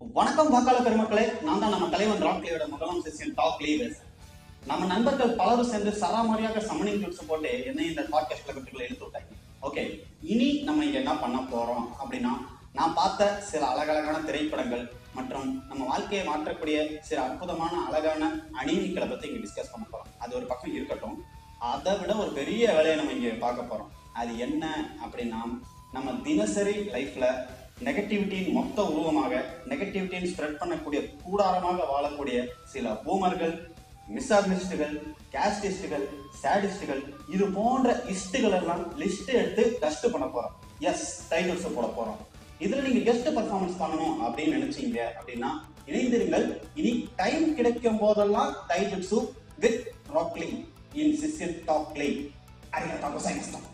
வணக்கம் வாக்காளர் பெருமக்களே நான் தான் நம்ம தலைவன் ராக்லியோட முதலாம் செஷன் டாப் லீடர்ஸ் நம்ம நண்பர்கள் பலரும் சேர்ந்து சராமரியாக சமணிங் கிளிப்ஸ் போட்டு என்ன இந்த பாட்காஸ்ட்ல கட்டுக்குள்ள எடுத்து விட்டாங்க. ஓகே இனி நம்ம இங்க என்ன பண்ண போறோம் அப்படின்னா நான் பார்த்த சில அழகழகான திரைப்படங்கள் மற்றும் நம்ம வாழ்க்கையை மாற்றக்கூடிய சில அற்புதமான அழகான அணிமிக்களை பத்தி இங்க டிஸ்கஸ் பண்ண போறோம். அது ஒரு பக்கம் இருக்கட்டும் அதை விட ஒரு பெரிய வேலையை நம்ம இங்க பார்க்க போறோம். அது என்ன அப்படின்னா நம்ம தினசரி லைஃப்ல நெகட்டிவிட்டியின் மொத்த உருவமாக நெகட்டிவிட்டியின் ஸ்ப்ரெட் பண்ணக்கூடிய கூடாரமாக வாழக்கூடிய சில பூமர்கள் மிஸ்ஆர்மிஸ்டுகள் கேஸ்டிஸ்டுகள் சேடிஸ்டுகள் இது போன்ற இஸ்டுகள் எல்லாம் லிஸ்ட் எடுத்து டஸ்ட் பண்ண போறோம். எஸ் டைட்டில்ஸ் போட போறோம். இதுல நீங்க கெஸ்ட் பர்ஃபார்மன்ஸ் பண்ணணும் அப்படின்னு நினைச்சீங்க அப்படின்னா இணைந்திருங்கள். இனி டைம் கிடைக்கும் போதெல்லாம் டைட்டில்ஸு வித் ராக்லிங் இன் சிசில் டாக்லிங் அறிஞர் தாக்கோ சயின்ஸ் தான்